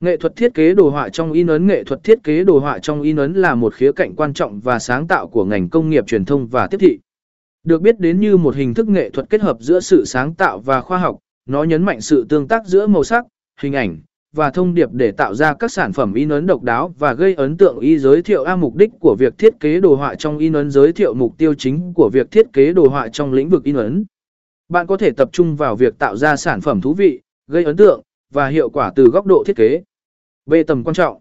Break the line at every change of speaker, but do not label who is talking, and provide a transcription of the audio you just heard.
Nghệ thuật thiết kế đồ họa trong in ấn Nghệ thuật thiết kế đồ họa trong in ấn là một khía cạnh quan trọng và sáng tạo của ngành công nghiệp truyền thông và tiếp thị. Được biết đến như một hình thức nghệ thuật kết hợp giữa sự sáng tạo và khoa học, nó nhấn mạnh sự tương tác giữa màu sắc, hình ảnh và thông điệp để tạo ra các sản phẩm in ấn độc đáo và gây ấn tượng y giới thiệu a mục đích của việc thiết kế đồ họa trong in ấn giới thiệu mục tiêu chính của việc thiết kế đồ họa trong lĩnh vực in ấn. Bạn có thể tập trung vào việc tạo ra sản phẩm thú vị, gây ấn tượng và hiệu quả từ góc độ thiết kế. B tầm quan trọng